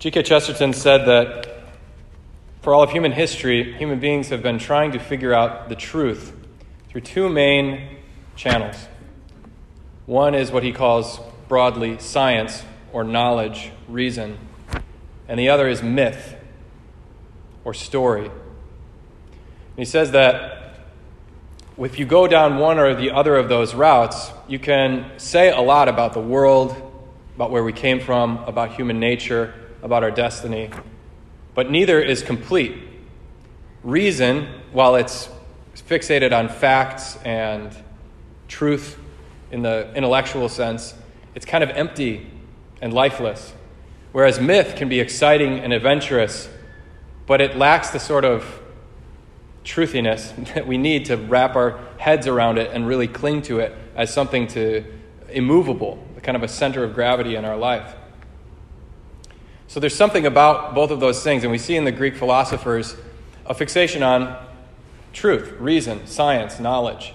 G.K. Chesterton said that for all of human history, human beings have been trying to figure out the truth through two main channels. One is what he calls broadly science or knowledge, reason, and the other is myth or story. And he says that if you go down one or the other of those routes, you can say a lot about the world, about where we came from, about human nature, about our destiny, but neither is complete. Reason, while it's fixated on facts and truth in the intellectual sense, it's kind of empty and lifeless. Whereas myth can be exciting and adventurous, but it lacks the sort of truthiness that we need to wrap our heads around it and really cling to it as something to immovable, kind of a center of gravity in our life. So there's something about both of those things, and we see in the Greek philosophers a fixation on truth, reason, science, knowledge.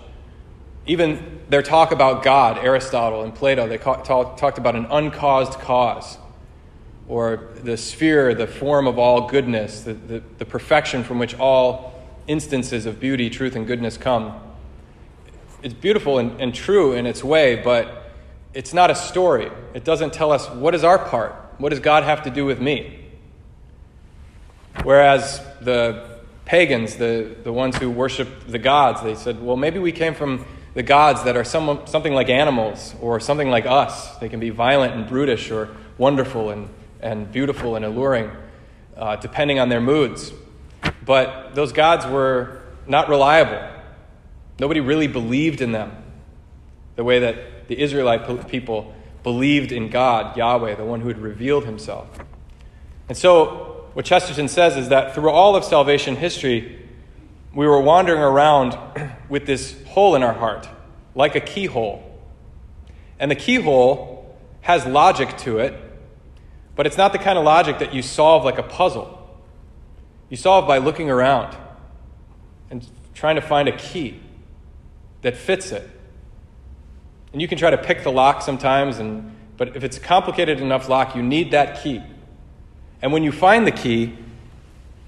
Even their talk about God, Aristotle and Plato, they talked about an uncaused cause, or the sphere, the form of all goodness, the, the, the perfection from which all instances of beauty, truth, and goodness come. It's beautiful and, and true in its way, but it's not a story. It doesn't tell us what is our part what does God have to do with me? Whereas the pagans, the, the ones who worshiped the gods, they said, well, maybe we came from the gods that are some, something like animals or something like us. They can be violent and brutish or wonderful and, and beautiful and alluring, uh, depending on their moods. But those gods were not reliable. Nobody really believed in them the way that the Israelite people believed in God, Yahweh, the one who had revealed himself. And so, what Chesterton says is that through all of salvation history, we were wandering around with this hole in our heart, like a keyhole. And the keyhole has logic to it, but it's not the kind of logic that you solve like a puzzle. You solve by looking around and trying to find a key that fits it. And you can try to pick the lock sometimes, and, but if it's a complicated enough lock, you need that key. And when you find the key,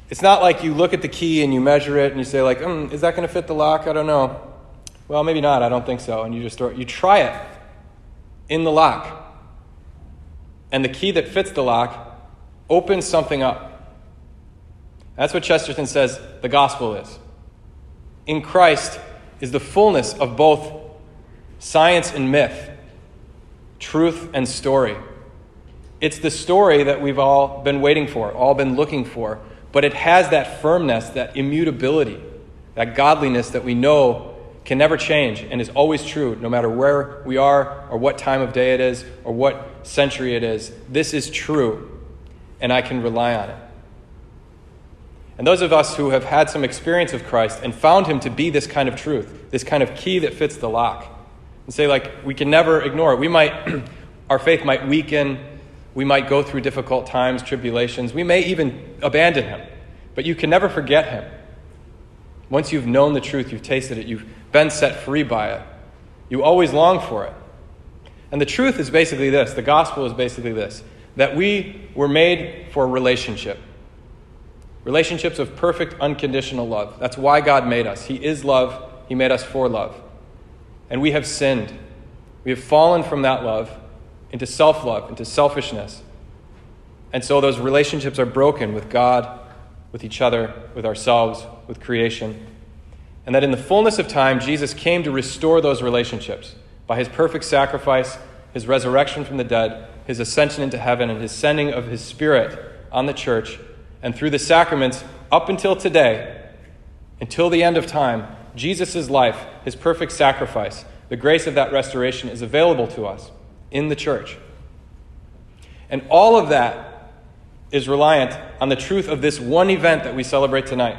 it's not like you look at the key and you measure it and you say, like, mm, is that going to fit the lock? I don't know. Well, maybe not. I don't think so. And you just start, you try it in the lock. And the key that fits the lock opens something up. That's what Chesterton says the gospel is. In Christ is the fullness of both science and myth, truth and story. It's the story that we've all been waiting for, all been looking for, but it has that firmness, that immutability, that godliness that we know can never change and is always true, no matter where we are or what time of day it is or what century it is. This is true, and I can rely on it. And those of us who have had some experience of Christ and found him to be this kind of truth, this kind of key that fits the lock, and say, like, we can never ignore it. We might, our faith might weaken. We might go through difficult times, tribulations. We may even abandon him. But you can never forget him. Once you've known the truth, you've tasted it, you've been set free by it, you always long for it. And the truth is basically this the gospel is basically this that we were made for relationship. Relationships of perfect, unconditional love. That's why God made us. He is love, He made us for love and we have sinned. We have fallen from that love into self love, into selfishness. And so those relationships are broken with God, with each other, with ourselves, with creation. And that in the fullness of time, Jesus came to restore those relationships by his perfect sacrifice, his resurrection from the dead, his ascension into heaven, and his sending of his Spirit on the church. And through the sacraments, up until today, until the end of time, Jesus' life, his perfect sacrifice, the grace of that restoration is available to us in the church. And all of that is reliant on the truth of this one event that we celebrate tonight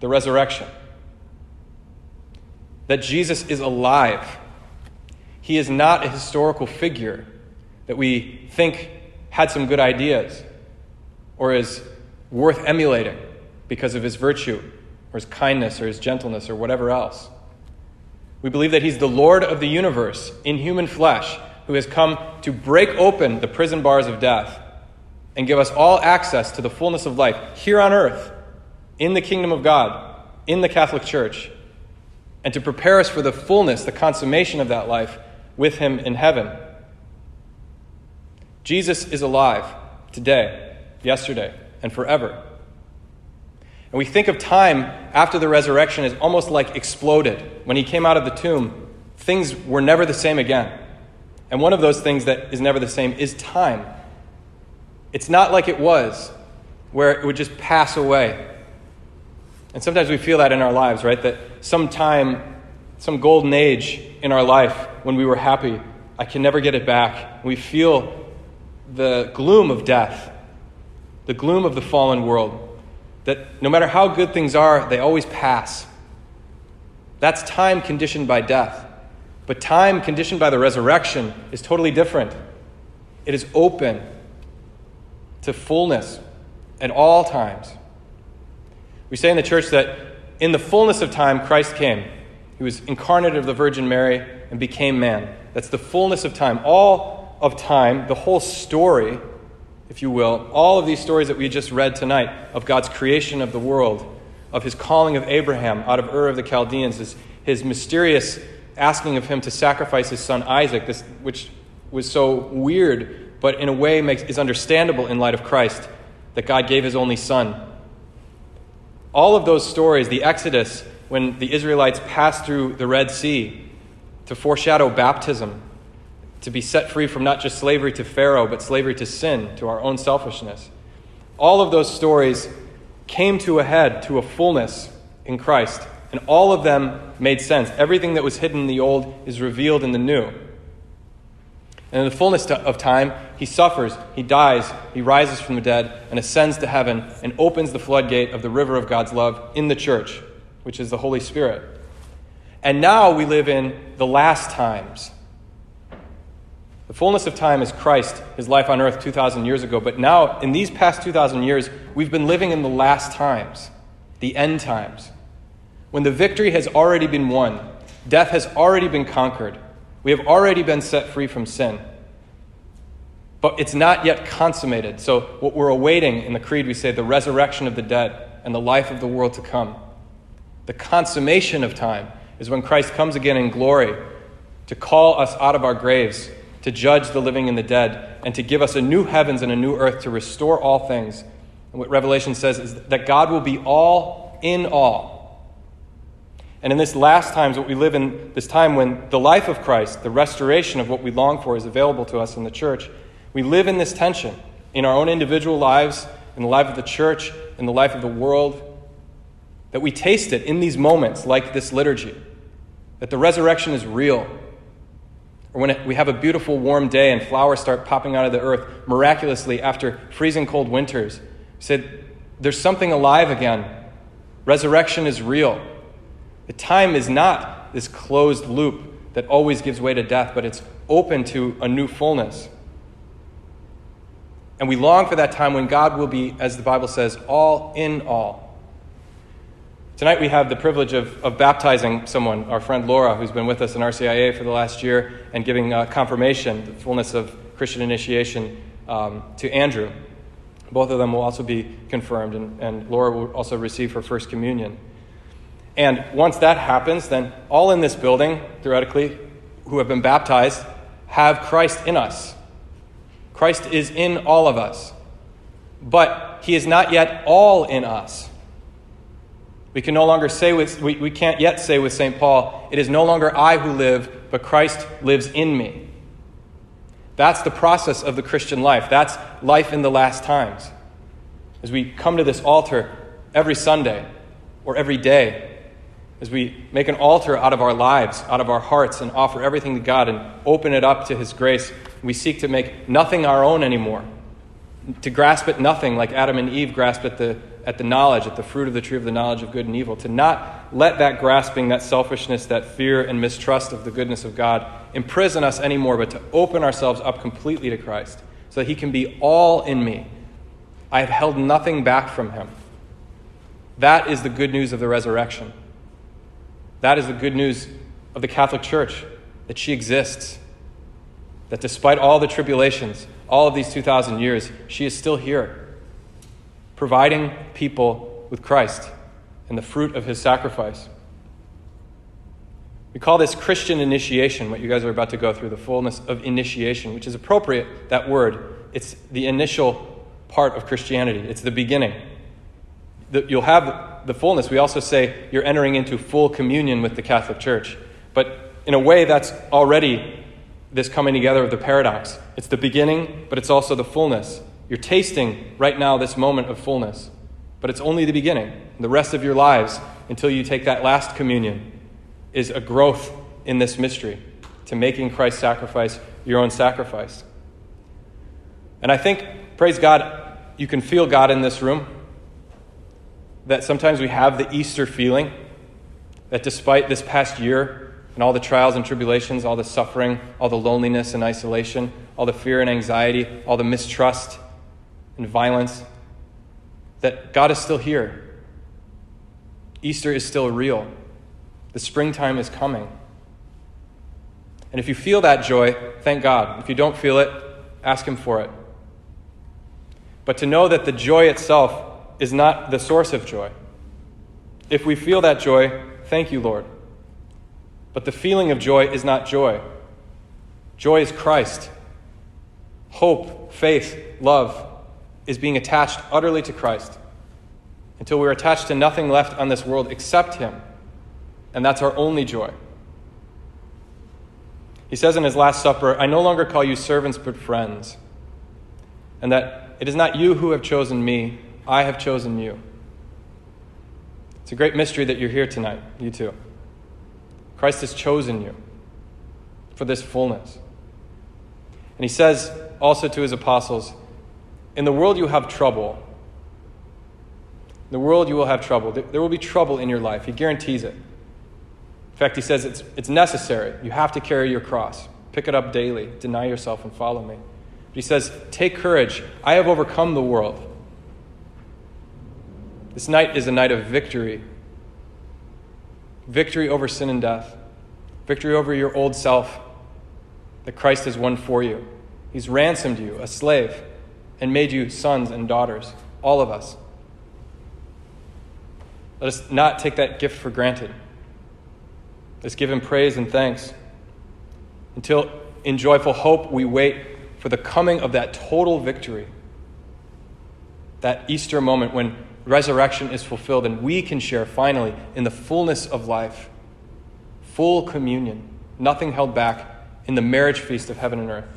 the resurrection. That Jesus is alive. He is not a historical figure that we think had some good ideas or is worth emulating because of his virtue or his kindness or his gentleness or whatever else. We believe that he's the Lord of the universe in human flesh who has come to break open the prison bars of death and give us all access to the fullness of life here on earth, in the kingdom of God, in the Catholic Church, and to prepare us for the fullness, the consummation of that life with Him in heaven. Jesus is alive today, yesterday, and forever. And we think of time after the resurrection as almost like exploded. When he came out of the tomb, things were never the same again. And one of those things that is never the same is time. It's not like it was, where it would just pass away. And sometimes we feel that in our lives, right? That some time, some golden age in our life when we were happy, I can never get it back. We feel the gloom of death, the gloom of the fallen world. That no matter how good things are, they always pass. That's time conditioned by death. But time conditioned by the resurrection is totally different. It is open to fullness at all times. We say in the church that in the fullness of time, Christ came. He was incarnate of the Virgin Mary and became man. That's the fullness of time. All of time, the whole story, if you will, all of these stories that we just read tonight of God's creation of the world, of his calling of Abraham out of Ur of the Chaldeans, his, his mysterious asking of him to sacrifice his son Isaac, this, which was so weird, but in a way makes, is understandable in light of Christ, that God gave his only son. All of those stories, the Exodus, when the Israelites passed through the Red Sea to foreshadow baptism, to be set free from not just slavery to Pharaoh, but slavery to sin, to our own selfishness. All of those stories came to a head, to a fullness in Christ, and all of them made sense. Everything that was hidden in the old is revealed in the new. And in the fullness of time, he suffers, he dies, he rises from the dead, and ascends to heaven, and opens the floodgate of the river of God's love in the church, which is the Holy Spirit. And now we live in the last times the fullness of time is Christ, his life on earth 2,000 years ago. But now, in these past 2,000 years, we've been living in the last times, the end times, when the victory has already been won, death has already been conquered, we have already been set free from sin. But it's not yet consummated. So, what we're awaiting in the Creed, we say the resurrection of the dead and the life of the world to come. The consummation of time is when Christ comes again in glory to call us out of our graves to judge the living and the dead, and to give us a new heavens and a new earth to restore all things. And what Revelation says is that God will be all in all. And in this last times, what we live in, this time when the life of Christ, the restoration of what we long for, is available to us in the church, we live in this tension in our own individual lives, in the life of the church, in the life of the world, that we taste it in these moments like this liturgy, that the resurrection is real or when we have a beautiful warm day and flowers start popping out of the earth miraculously after freezing cold winters. Said, There's something alive again. Resurrection is real. The time is not this closed loop that always gives way to death, but it's open to a new fullness. And we long for that time when God will be, as the Bible says, all in all. Tonight we have the privilege of, of baptizing someone, our friend Laura, who's been with us in RCIA for the last year, and giving uh, confirmation, the fullness of Christian initiation, um, to Andrew. Both of them will also be confirmed, and, and Laura will also receive her first communion. And once that happens, then all in this building, theoretically, who have been baptized, have Christ in us. Christ is in all of us. But he is not yet all in us. We can no longer say with, we, we can't yet say with St. Paul, it is no longer I who live, but Christ lives in me. That's the process of the Christian life. That's life in the last times. As we come to this altar every Sunday or every day, as we make an altar out of our lives, out of our hearts, and offer everything to God and open it up to His grace, we seek to make nothing our own anymore, to grasp at nothing like Adam and Eve grasped at the at the knowledge, at the fruit of the tree of the knowledge of good and evil, to not let that grasping, that selfishness, that fear and mistrust of the goodness of God imprison us anymore, but to open ourselves up completely to Christ so that He can be all in me. I have held nothing back from Him. That is the good news of the resurrection. That is the good news of the Catholic Church that she exists. That despite all the tribulations, all of these 2,000 years, she is still here, providing people with Christ and the fruit of his sacrifice. We call this Christian initiation, what you guys are about to go through, the fullness of initiation, which is appropriate, that word. It's the initial part of Christianity, it's the beginning. You'll have the fullness. We also say you're entering into full communion with the Catholic Church. But in a way, that's already this coming together of the paradox. It's the beginning, but it's also the fullness. You're tasting right now this moment of fullness, but it's only the beginning. The rest of your lives, until you take that last communion, is a growth in this mystery to making Christ's sacrifice your own sacrifice. And I think, praise God, you can feel God in this room. That sometimes we have the Easter feeling that despite this past year and all the trials and tribulations, all the suffering, all the loneliness and isolation, all the fear and anxiety, all the mistrust and violence, that God is still here. Easter is still real. The springtime is coming. And if you feel that joy, thank God. If you don't feel it, ask Him for it. But to know that the joy itself is not the source of joy. If we feel that joy, thank you, Lord. But the feeling of joy is not joy. Joy is Christ. Hope, faith, love is being attached utterly to Christ until we're attached to nothing left on this world except Him and that's our only joy. He says in his Last Supper, I no longer call you servants but friends, and that it is not you who have chosen me, I have chosen you. It's a great mystery that you're here tonight, you too. Christ has chosen you for this fullness. And he says also to his apostles, In the world you have trouble. In the world you will have trouble. There will be trouble in your life. He guarantees it. In fact, he says it's, it's necessary. You have to carry your cross. Pick it up daily. Deny yourself and follow me. But he says, Take courage. I have overcome the world. This night is a night of victory victory over sin and death, victory over your old self that Christ has won for you. He's ransomed you, a slave, and made you sons and daughters, all of us. Let us not take that gift for granted. Let's give him praise and thanks. Until in joyful hope we wait for the coming of that total victory. That Easter moment when resurrection is fulfilled and we can share finally in the fullness of life, full communion, nothing held back in the marriage feast of heaven and earth.